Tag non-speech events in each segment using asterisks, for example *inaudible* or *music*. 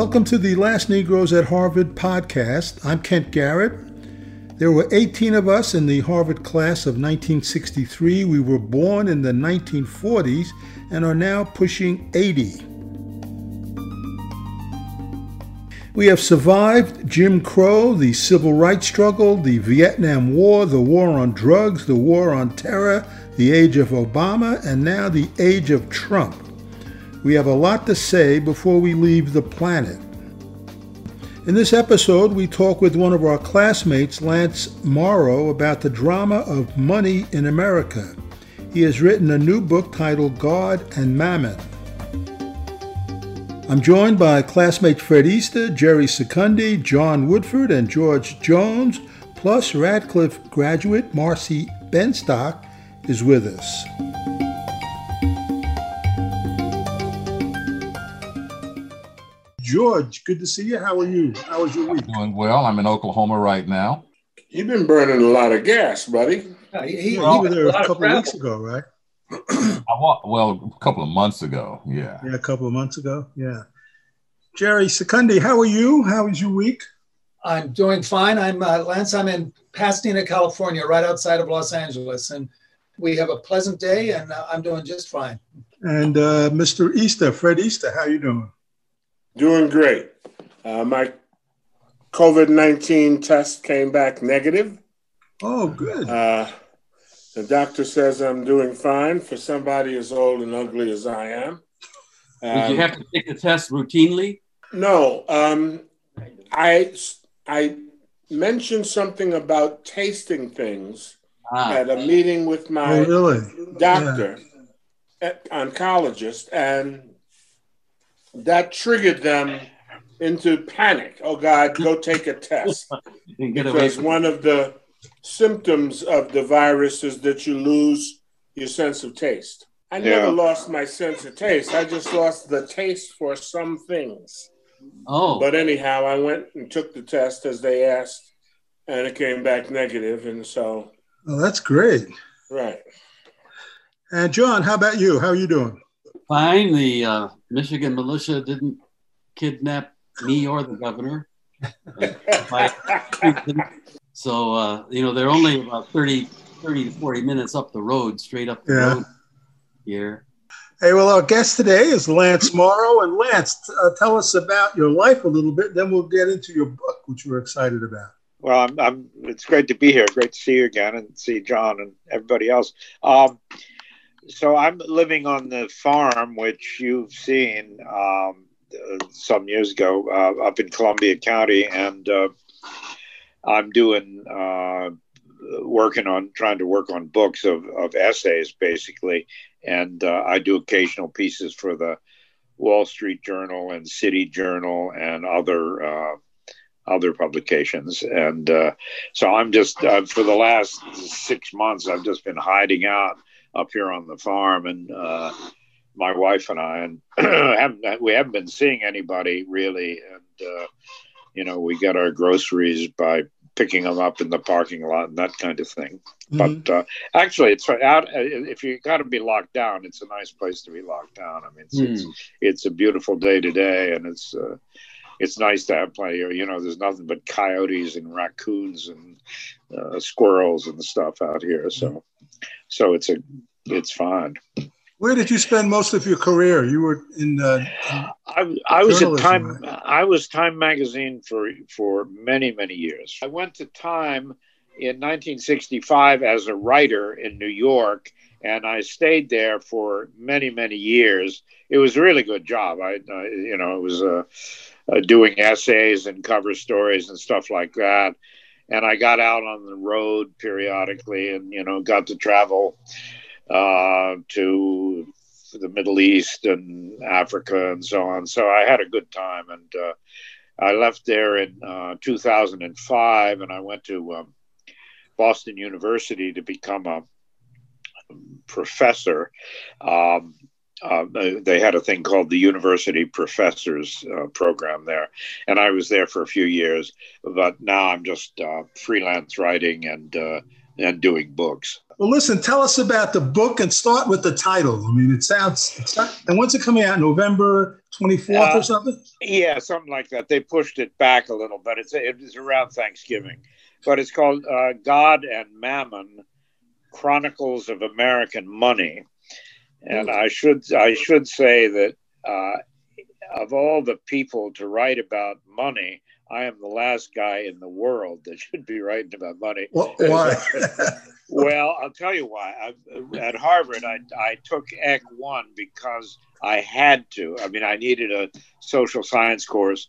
Welcome to the Last Negroes at Harvard podcast. I'm Kent Garrett. There were 18 of us in the Harvard class of 1963. We were born in the 1940s and are now pushing 80. We have survived Jim Crow, the civil rights struggle, the Vietnam War, the war on drugs, the war on terror, the age of Obama, and now the age of Trump. We have a lot to say before we leave the planet. In this episode, we talk with one of our classmates, Lance Morrow, about the drama of money in America. He has written a new book titled God and Mammon. I'm joined by classmates Fred Easter, Jerry Secundi, John Woodford, and George Jones, plus Radcliffe graduate Marcy Benstock is with us. George, good to see you. How are you? How was your week? I'm doing well. I'm in Oklahoma right now. You've been burning a lot of gas, buddy. Yeah, he, he, he was there a couple of weeks ago, right? *clears throat* well, a couple of months ago. Yeah. Yeah, a couple of months ago. Yeah. Jerry Secundi, how are you? How was your week? I'm doing fine. I'm uh, Lance. I'm in Pasadena, California, right outside of Los Angeles, and we have a pleasant day, and uh, I'm doing just fine. And uh, Mr. Easter, Fred Easter, how you doing? Doing great. Uh, my COVID 19 test came back negative. Oh, good. Uh, the doctor says I'm doing fine for somebody as old and ugly as I am. Um, Did you have to take the test routinely? No. Um, I, I mentioned something about tasting things ah. at a meeting with my oh, really? doctor, yeah. oncologist, and that triggered them into panic. Oh God, go take a test. *laughs* because one of the symptoms of the virus is that you lose your sense of taste. I never lost my sense of taste. I just lost the taste for some things. Oh. But anyhow, I went and took the test as they asked, and it came back negative, and so. Oh, that's great. Right. And John, how about you? How are you doing? Fine. The uh, Michigan militia didn't kidnap me or the governor. *laughs* so, uh, you know, they're only about 30, 30 to 40 minutes up the road, straight up the yeah. road here. Hey, well, our guest today is Lance Morrow. And Lance, uh, tell us about your life a little bit, then we'll get into your book, which we're excited about. Well, I'm, I'm, it's great to be here. Great to see you again and see John and everybody else. Um, so I'm living on the farm, which you've seen um, some years ago uh, up in Columbia County, and uh, I'm doing uh, working on trying to work on books of, of essays, basically, and uh, I do occasional pieces for the Wall Street Journal and City Journal and other uh, other publications. And uh, so I'm just, uh, for the last six months, I've just been hiding out up here on the farm, and uh, my wife and I, and *clears throat* haven't, we haven't been seeing anybody really, and uh, you know, we get our groceries by picking them up in the parking lot and that kind of thing. Mm-hmm. But uh, actually, it's out. If you got to be locked down, it's a nice place to be locked down. I mean, it's mm. it's, it's, a beautiful day today, and it's uh, it's nice to have plenty. of You know, there's nothing but coyotes and raccoons and uh, squirrels and stuff out here. So so it's a it's fun. Where did you spend most of your career? You were in. Uh, I, I was at Time. Right? I was Time magazine for for many many years. I went to Time in 1965 as a writer in New York, and I stayed there for many many years. It was a really good job. I, I you know, it was uh, uh, doing essays and cover stories and stuff like that and I got out on the road periodically, and you know, got to travel uh, to the Middle East and Africa and so on. So I had a good time, and uh, I left there in uh, 2005, and I went to um, Boston University to become a professor. Um, uh, they had a thing called the University Professors uh, Program there, and I was there for a few years. But now I'm just uh, freelance writing and uh, and doing books. Well, listen, tell us about the book and start with the title. I mean, it sounds. It's not, and when's it coming out? November 24th uh, or something? Yeah, something like that. They pushed it back a little, but it's it was around Thanksgiving. But it's called uh, God and Mammon: Chronicles of American Money. And. I should I should say that uh, of all the people to write about money, I am the last guy in the world that should be writing about money. Well, why? *laughs* well, I'll tell you why. I, at Harvard, I, I took Ec 1 because I had to. I mean, I needed a social science course.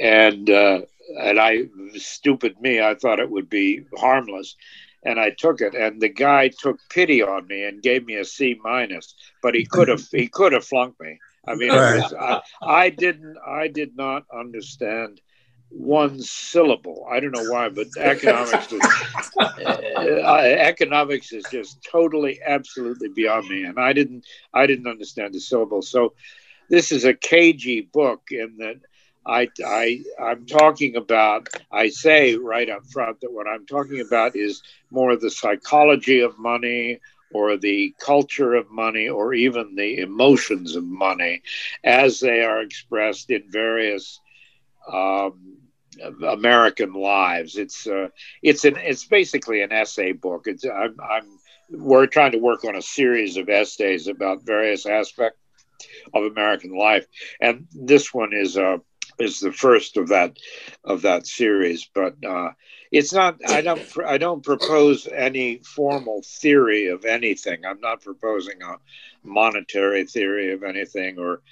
And, uh, and I, stupid me, I thought it would be harmless. And I took it, and the guy took pity on me and gave me a C minus. But he could have *laughs* he could have flunked me. I mean, was, I, I didn't I did not understand one syllable. I don't know why, but economics is, *laughs* uh, economics is just totally, absolutely beyond me, and I didn't I didn't understand the syllable. So this is a cagey book in that I I I'm talking about. I say right up front that what I'm talking about is more the psychology of money or the culture of money or even the emotions of money as they are expressed in various um, American lives. It's uh, it's an it's basically an essay book. It's I'm, I'm we're trying to work on a series of essays about various aspects of American life, and this one is uh, is the first of that of that series. But uh, it's not. I don't. I don't propose any formal theory of anything. I'm not proposing a monetary theory of anything, or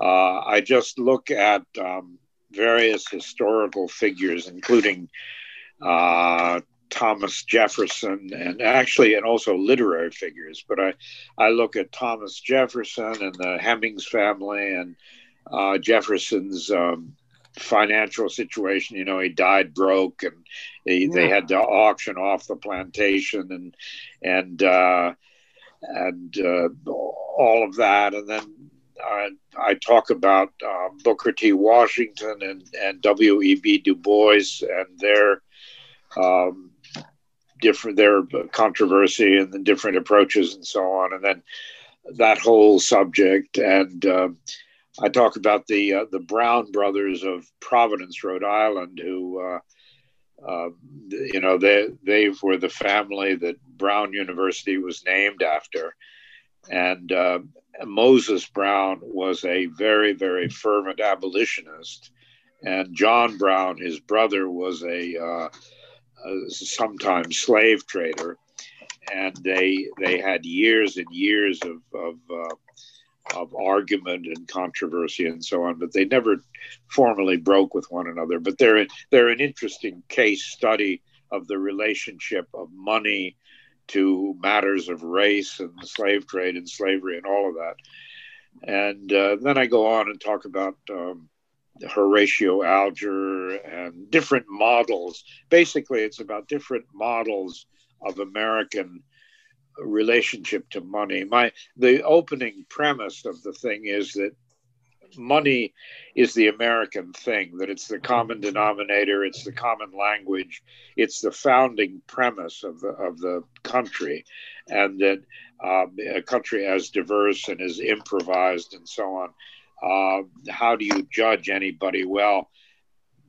uh, I just look at um, various historical figures, including uh, Thomas Jefferson, and actually, and also literary figures. But I, I look at Thomas Jefferson and the Hemings family, and uh, Jefferson's um, financial situation. You know, he died broke, and they, yeah. they had to auction off the plantation, and and uh, and uh, all of that, and then I, I talk about uh, Booker T. Washington and, and W.E.B. Du Bois and their um, different their controversy and the different approaches and so on, and then that whole subject. And uh, I talk about the uh, the Brown brothers of Providence, Rhode Island, who uh, uh, you know they they were the family that Brown University was named after, and uh, Moses Brown was a very, very fervent abolitionist, and John Brown, his brother, was a, uh, a sometimes slave trader, and they they had years and years of of, uh, of argument and controversy and so on, but they never formally broke with one another. But they're they're an interesting case study of the relationship of money to matters of race and the slave trade and slavery and all of that. And uh, then I go on and talk about um, Horatio Alger and different models. Basically, it's about different models of American relationship to money. My the opening premise of the thing is that money is the American thing, that it's the common denominator, it's the common language, it's the founding premise of the, of the country, and that um, a country as diverse and as improvised and so on. Uh, how do you judge anybody? Well,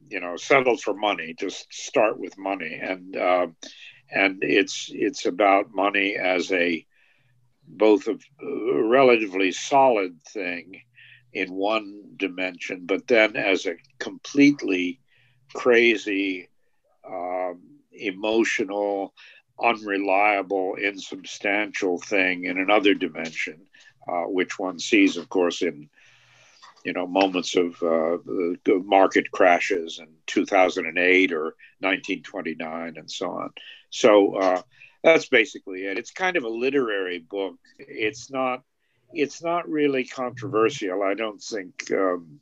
you know, settle for money. Just start with money, and uh, and it's it's about money as a both a relatively solid thing in one dimension, but then as a completely crazy, um, emotional, unreliable, insubstantial thing in another dimension, uh, which one sees, of course, in you know moments of uh, the market crashes in 2008 or 1929 and so on. So uh, that's basically it. It's kind of a literary book. It's not it's not really controversial. I don't think um,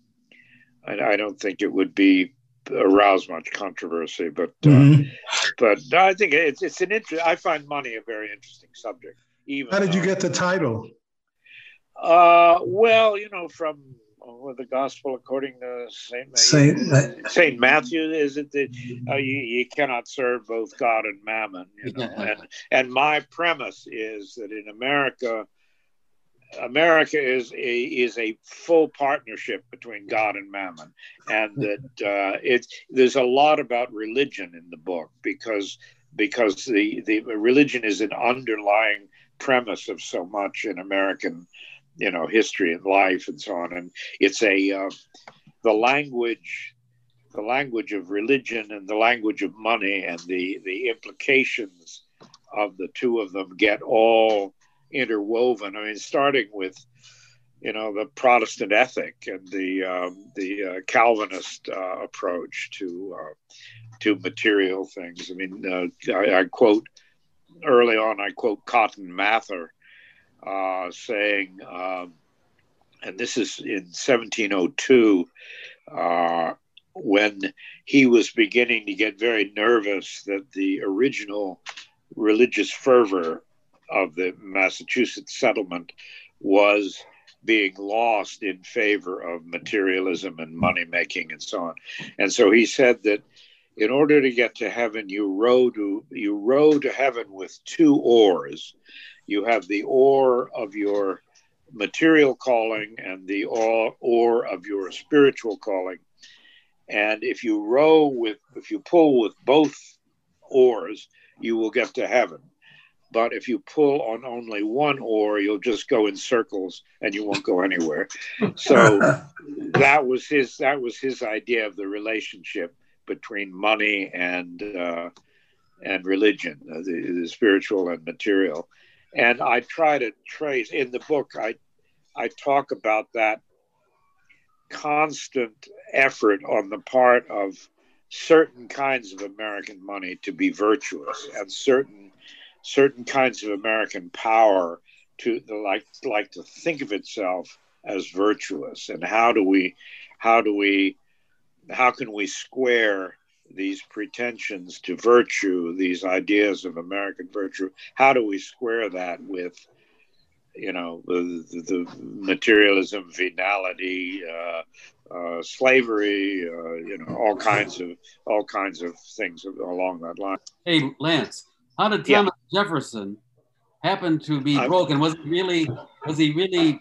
I, I, don't think it would be arouse much controversy, but uh, mm-hmm. but I think it's it's an interest. I find money a very interesting subject. Even how did you get the title? Uh, well, you know, from uh, the gospel according to Saint Saint, Saint Matthew is it that uh, you, you cannot serve both God and Mammon, you know? and and my premise is that in America America is a, is a full partnership between God and Mammon, and *laughs* that uh, it's there's a lot about religion in the book because because the the religion is an underlying premise of so much in American you know history and life and so on, and it's a uh, the language the language of religion and the language of money and the the implications of the two of them get all interwoven. I mean, starting with you know the Protestant ethic and the um, the uh, Calvinist uh, approach to uh, to material things. I mean, uh, I, I, quote early on. I quote Cotton Mather uh, saying, um, and this is in 1702. Uh, when he was beginning to get very nervous that the original religious fervor of the Massachusetts settlement was being lost in favor of materialism and money making and so on. And so he said that in order to get to heaven, you row to you row to heaven with two oars. You have the oar of your material calling and the oar, oar of your spiritual calling. And if you row with, if you pull with both oars, you will get to heaven. But if you pull on only one oar, you'll just go in circles and you won't go anywhere. So *laughs* that was his that was his idea of the relationship between money and uh, and religion, uh, the, the spiritual and material. And I try to trace in the book. I I talk about that constant effort on the part of certain kinds of American money to be virtuous and certain certain kinds of American power to like like to think of itself as virtuous and how do we how do we how can we square these pretensions to virtue these ideas of American virtue how do we square that with you know the, the materialism venality uh, uh, slavery, uh, you know, all kinds of all kinds of things along that line. Hey, Lance, how did Thomas yeah. Jefferson happen to be I'm, broken? Was he really was he really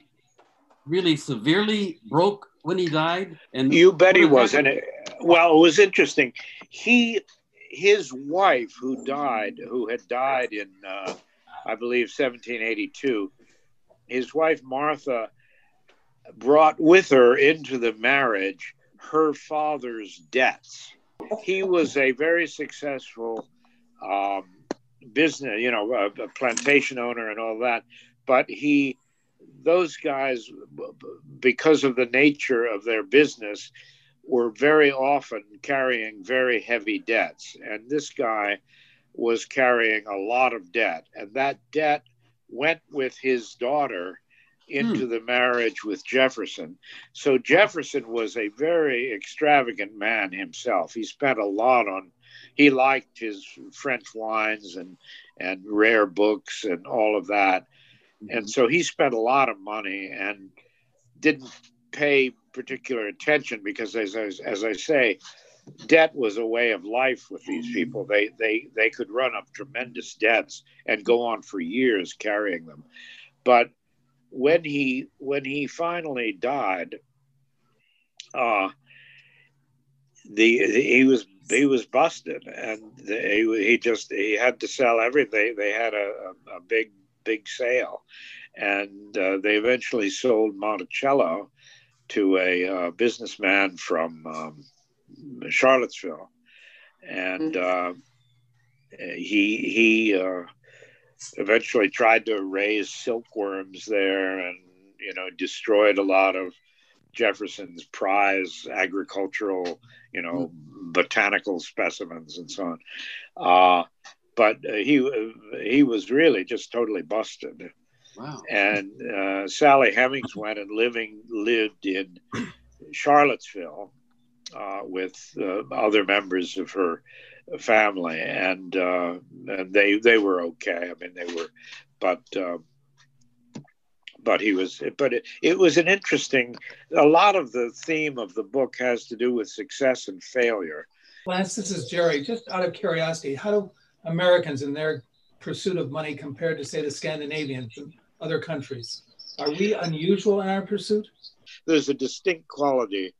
really severely broke when he died? And you bet he was. And it, well, it was interesting. He his wife, who died, who had died in, uh, I believe, 1782. His wife Martha brought with her into the marriage her father's debts. He was a very successful um, business, you know, a, a plantation owner and all that. But he, those guys, because of the nature of their business, were very often carrying very heavy debts. And this guy was carrying a lot of debt. And that debt went with his daughter into hmm. the marriage with Jefferson. So Jefferson was a very extravagant man himself. He spent a lot on he liked his French wines and and rare books and all of that. And mm-hmm. so he spent a lot of money and didn't pay particular attention because as, as, as I say, debt was a way of life with these people. They they they could run up tremendous debts and go on for years carrying them. But when he when he finally died, uh, the, he was he was busted, and he, he just he had to sell everything. They had a, a, a big big sale, and uh, they eventually sold Monticello to a uh, businessman from um, Charlottesville, and mm-hmm. uh, he he uh, eventually tried to raise silkworms there and you know destroyed a lot of Jefferson's prize agricultural, you know, botanical specimens and so on. Uh, but uh, he he was really just totally busted. Wow. And uh, Sally Hemings *laughs* went and living lived in Charlottesville uh, with uh, other members of her family, and uh, and they they were okay. I mean, they were, but. Uh, but he was but it, it was an interesting a lot of the theme of the book has to do with success and failure lance this is jerry just out of curiosity how do americans in their pursuit of money compare to say the scandinavians and other countries Are we unusual in our pursuit? There's a distinct quality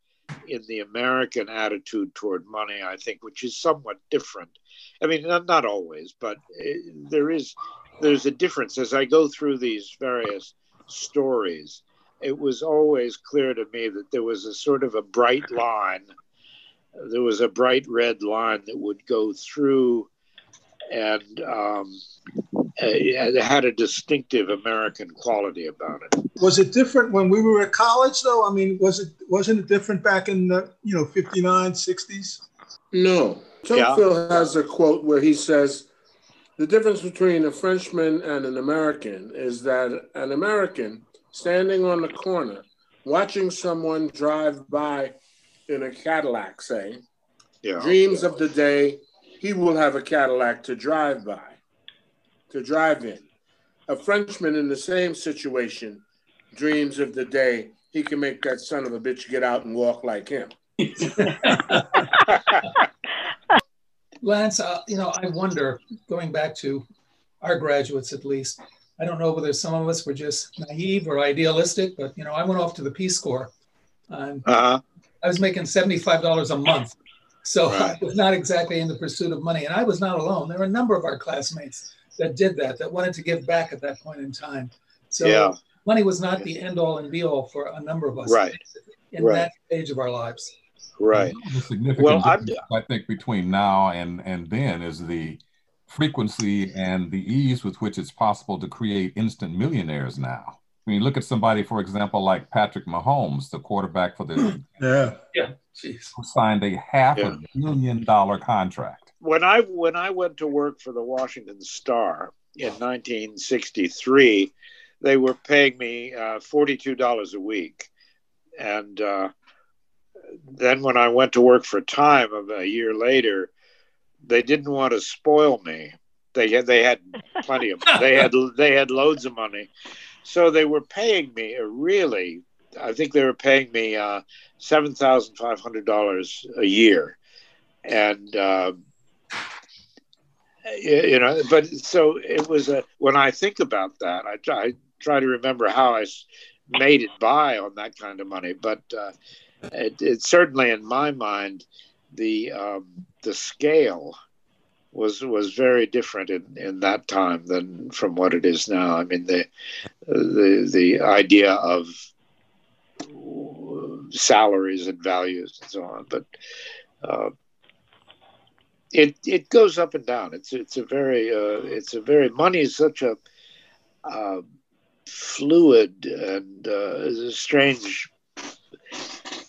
in the American attitude toward money, I think, which is somewhat different. I mean, not, not always, but eh, there is there's a difference as I go through these various stories. It was always clear to me that there was a sort of a bright line. There was a bright red line that would go through and um, Uh, it had a distinctive American quality about it. Was it different when we were at college, though? I mean, was it wasn't it different back in the you know 59, 60s? No. Tocqueville yeah. has a quote where he says, "The difference between a Frenchman and an American is that an American standing on the corner, watching someone drive by in a Cadillac, say, yeah. dreams of the day he will have a Cadillac to drive by." To drive in. A Frenchman in the same situation dreams of the day he can make that son of a bitch get out and walk like him. *laughs* Lance, uh, you know, I wonder, going back to our graduates at least, I don't know whether some of us were just naive or idealistic, but, you know, I went off to the Peace Corps. And uh-huh. I was making $75 a month. So right. I was not exactly in the pursuit of money. And I was not alone. There were a number of our classmates that did that, that wanted to give back at that point in time. So yeah. money was not the end all and be all for a number of us right. in right. that stage of our lives. Right. The significant well, I think between now and and then is the frequency and the ease with which it's possible to create instant millionaires now. I mean, look at somebody, for example, like Patrick Mahomes, the quarterback for the yeah yeah Jeez. who signed a half yeah. a billion dollar contract when I when I went to work for the Washington Star in 1963, they were paying me uh, forty-two dollars a week, and uh, then when I went to work for Time a year later, they didn't want to spoil me. They had they had plenty of they had they had loads of money, so they were paying me a really. I think they were paying me uh, seven thousand five hundred dollars a year, and uh, you know but so it was a when i think about that i try, I try to remember how i made it by on that kind of money but uh, it, it, certainly in my mind the um, the scale was was very different in, in that time than from what it is now. I mean the the the idea of salaries and values and so on but uh, it it goes up and down. It's it's a very uh, it's a very money is such a uh, fluid and uh, strange.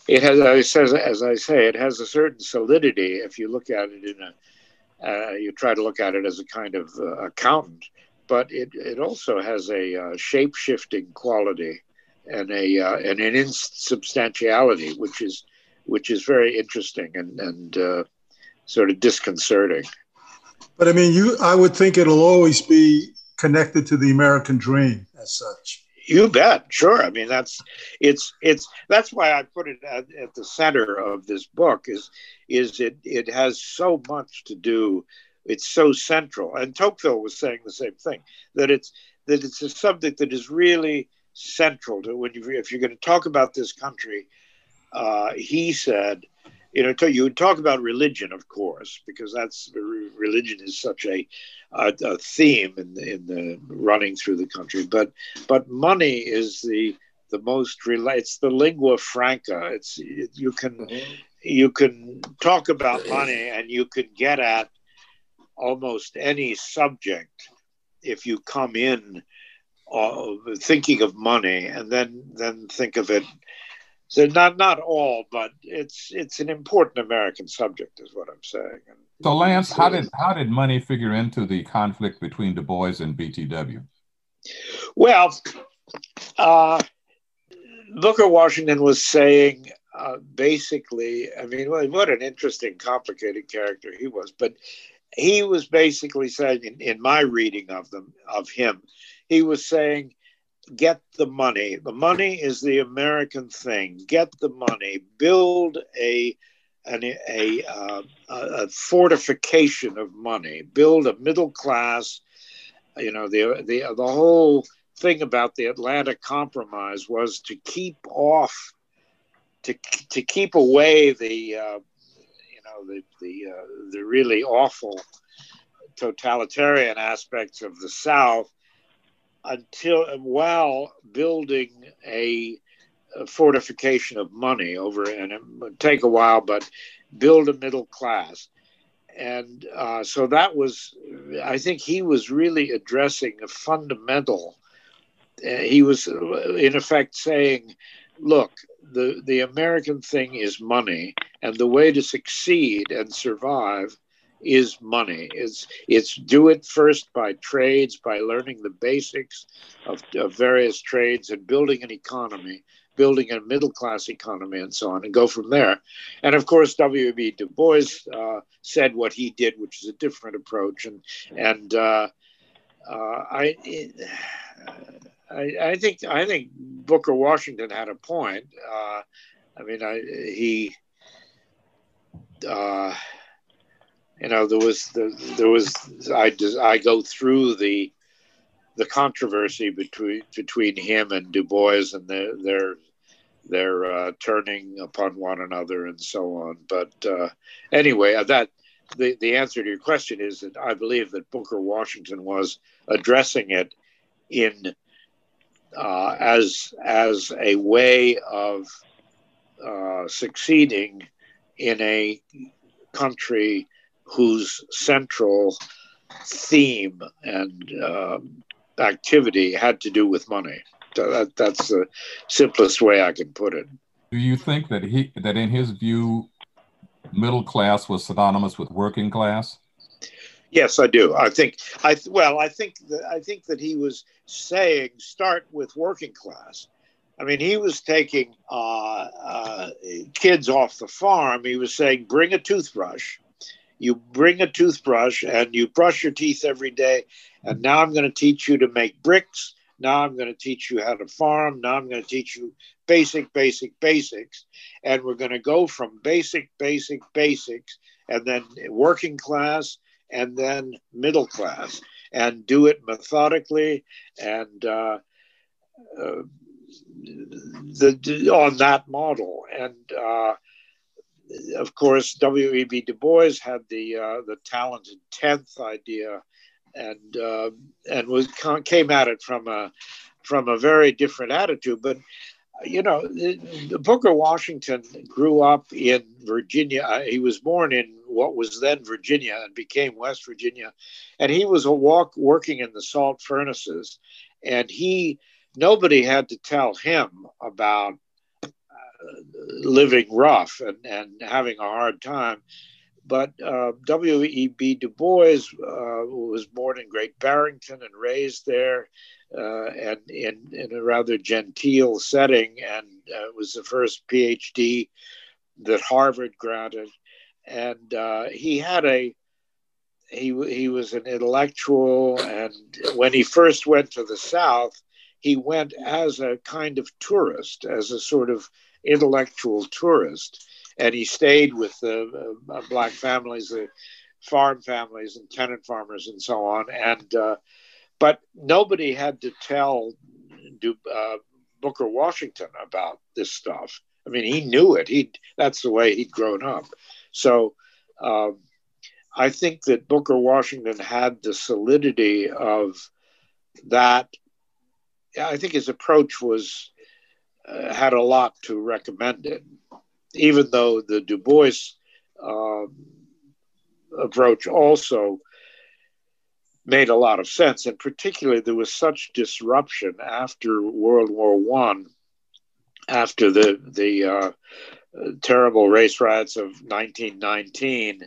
It has, as as I say, it has a certain solidity. If you look at it in a, uh, you try to look at it as a kind of uh, accountant, but it it also has a uh, shape shifting quality and a uh, and an insubstantiality, which is which is very interesting and and sort of disconcerting. But I mean, you, I would think it'll always be connected to the American dream as such. You bet, sure. I mean, that's it's it's that's why I put it at, at the center of this book is is it it has so much to do. It's so central, and Tocqueville was saying the same thing that it's that it's a subject that is really central to when you if you're going to talk about this country. Uh, he said you know, you talk about religion, of course, because that's religion is such a, a, a theme in the, in the running through the country. But but money is the the most it's the lingua franca. It's you can mm-hmm. you can talk about money and you can get at almost any subject if you come in uh, thinking of money and then then think of it so not not all, but it's it's an important American subject, is what I'm saying. So Lance, how did how did money figure into the conflict between Du Bois and BTW? Well, uh, Booker Washington was saying uh, basically, I mean, what an interesting, complicated character he was. But he was basically saying, in, in my reading of them of him, he was saying get the money. The money is the American thing. Get the money. Build a an, a, uh, a fortification of money. Build a middle class. You know the the the whole thing about the Atlanta Compromise was to keep off, to to keep away the, uh, you know, the the uh, the really awful totalitarian aspects of the South until while building a, a fortification of money over and it would take a while, but build a middle class. And uh, so that was, I think he was really addressing a fundamental. Uh, he was, in effect, saying, look, the, the American thing is money, and the way to succeed and survive is money. It's it's do it first by trades, by learning the basics of, of various trades and building an economy, building a middle class economy, and so on, and go from there. And of course, W.B. Du Bois uh, said what he did, which is a different approach. And and uh, uh, I. I, I, think I think Booker Washington had a point. Uh, I mean, I, he uh, you know there was the, there was I I go through the the controversy between between him and Du Bois and their their their uh, turning upon one another and so on. But uh, anyway, uh, that the the answer to your question is that I believe that Booker Washington was addressing it in uh, as as a way of uh, succeeding in a country whose central theme and um, activity had to do with money. That, that's the simplest way I can put it. Do you think that he that in his view, middle class was synonymous with working class? Yes, I do. I think I well, I think that I think that he was saying start with working class. I mean, he was taking uh, uh, kids off the farm. He was saying, bring a toothbrush you bring a toothbrush and you brush your teeth every day. And now I'm going to teach you to make bricks. Now I'm going to teach you how to farm. Now I'm going to teach you basic, basic, basics. And we're going to go from basic, basic, basics, and then working class, and then middle class, and do it methodically and uh, uh, the, on that model. And uh, of course, W.E.B. Du Bois had the uh, the talented tenth idea, and uh, and was came at it from a from a very different attitude. But you know, the, Booker Washington grew up in Virginia. Uh, he was born in what was then Virginia and became West Virginia, and he was a walk working in the salt furnaces, and he nobody had to tell him about living rough and, and having a hard time. But uh, W.E.B. Du Bois uh, was born in Great Barrington and raised there, uh, and in, in a rather genteel setting, and uh, was the first PhD that Harvard granted. And uh, he had a he he was an intellectual, and when he first went to the South, he went as a kind of tourist, as a sort of intellectual tourist, and he stayed with the uh, black families, the farm families, and tenant farmers, and so on. And uh, but nobody had to tell uh, Booker Washington about this stuff. I mean, he knew it. He that's the way he'd grown up. So. Um, I think that Booker Washington had the solidity of that. I think his approach was uh, had a lot to recommend it, even though the Du Bois um, approach also made a lot of sense. And particularly, there was such disruption after World War One, after the the uh, terrible race riots of 1919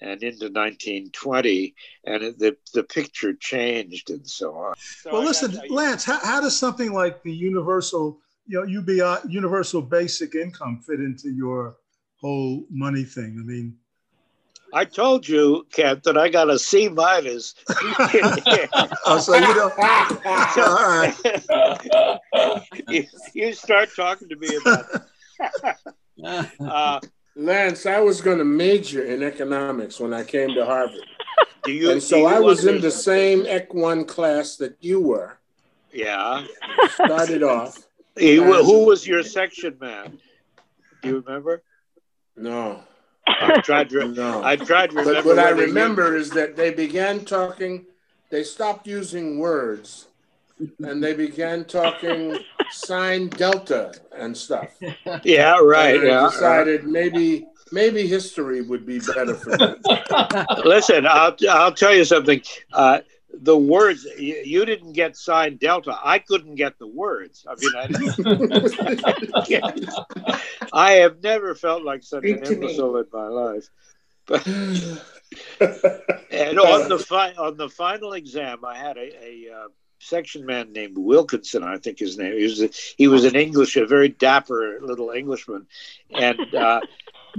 and into 1920, and it, the the picture changed and so on. So well, I listen, Lance, how, how does something like the universal you know, UBI, universal basic income fit into your whole money thing? I mean, I told you, Kent, that I got a C minus. *laughs* *laughs* oh, so you don't. all right. *laughs* you, you, start talking to me about. uh, Lance, I was going to major in economics when I came to Harvard. Do you, and so I was in the same Ec 1 class that you were. Yeah. Started off. He, who was your section man? Do you remember? No. I tried to. no. I tried to remember. But what I remember is that they began talking. They stopped using words, and they began talking sine delta and stuff. Yeah, right. And yeah. Decided maybe maybe history would be better for them. *laughs* Listen, I'll I'll tell you something. Uh, the words you, you, didn't get signed delta. I couldn't get the words. I mean, I, I have never felt like such an imbecile in my life. But, *laughs* and on the fi- on the final exam, I had a, a uh, section man named Wilkinson, I think his name. He was a, he was an English, a very dapper little Englishman, and uh,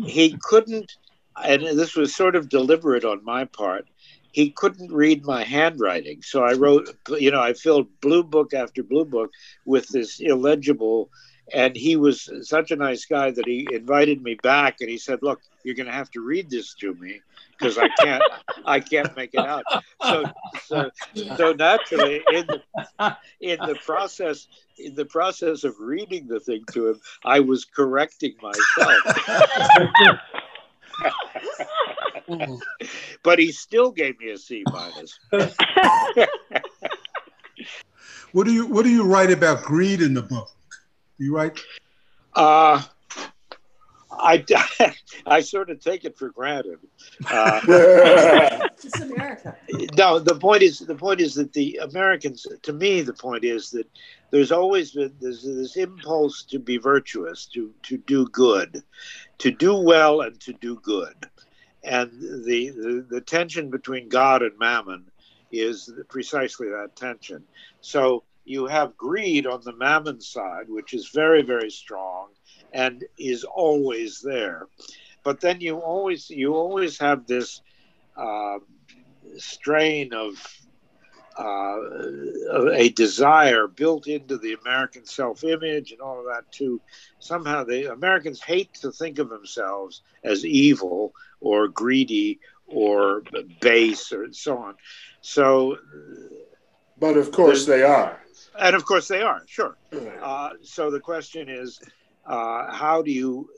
he couldn't. And this was sort of deliberate on my part he couldn't read my handwriting. So I wrote, you know, I filled blue book after blue book with this illegible. And he was such a nice guy that he invited me back and he said, Look, you're going to have to read this to me because I can't, I can't make it out. So, so, so naturally, in the, in the process, in the process of reading the thing to him, I was correcting myself. *laughs* but he still gave me a C minus. *laughs* what do you What do you write about greed in the book? Do you write? Uh, I, *laughs* I sort of take it for granted. Uh, it's America. No, the point is the point is that the Americans. To me, the point is that there's always been there's this impulse to be virtuous, to to do good, to do well, and to do good and the, the, the tension between God and mammon is precisely that tension. So you have greed on the mammon side, which is very, very strong and is always there. But then you always you always have this uh, strain of uh, a desire built into the American self-image and all of that too. Somehow the Americans hate to think of themselves as evil or greedy or base or so on. So, but of course they are, and of course they are. Sure. Uh, so the question is, uh, how do you,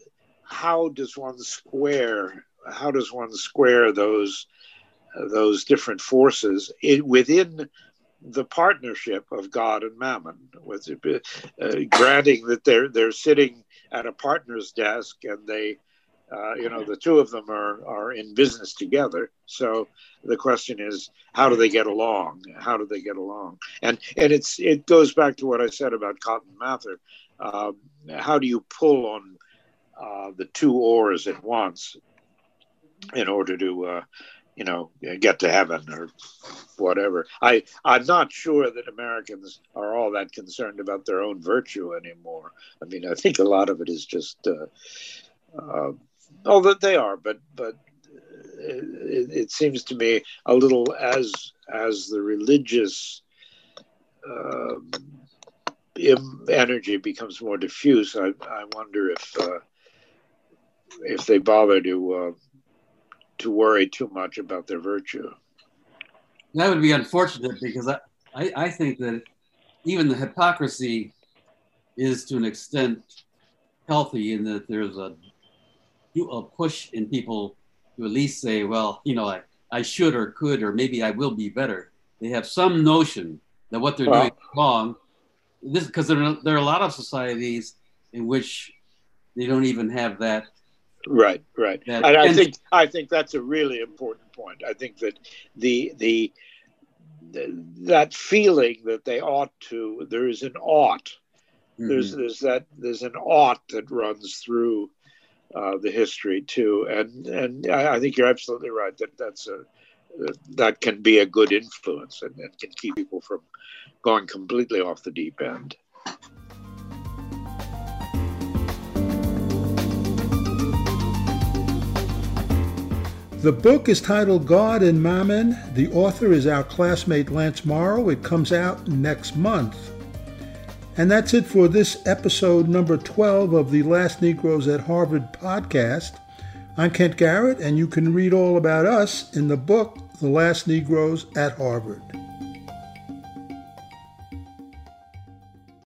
how does one square? How does one square those? Those different forces it, within the partnership of God and Mammon, with uh, granting that they're they're sitting at a partner's desk and they, uh, you know, the two of them are are in business together. So the question is, how do they get along? How do they get along? And and it's it goes back to what I said about Cotton Mather. Uh, how do you pull on uh, the two oars at once in order to uh, you know, get to heaven or whatever. I I'm not sure that Americans are all that concerned about their own virtue anymore. I mean, I think a lot of it is just, uh, uh, oh, that they are, but but it, it, seems to me a little as as the religious. Uh, energy becomes more diffuse. I, I wonder if uh, if they bother to uh, to worry too much about their virtue. That would be unfortunate because I, I, I think that even the hypocrisy is to an extent healthy in that there's a, a push in people to at least say, well, you know, I, I should or could, or maybe I will be better. They have some notion that what they're well, doing is wrong. This because there, there are a lot of societies in which they don't even have that Right, right. That, and I and, think I think that's a really important point. I think that the, the the that feeling that they ought to there is an ought. Mm-hmm. There's there's that there's an ought that runs through uh, the history too, and and I, I, think you're absolutely right that that's a that can be a good influence and, and can keep people from going completely off the deep end. The book is titled God and Mammon. The author is our classmate Lance Morrow. It comes out next month. And that's it for this episode number 12 of the Last Negroes at Harvard podcast. I'm Kent Garrett, and you can read all about us in the book The Last Negroes at Harvard.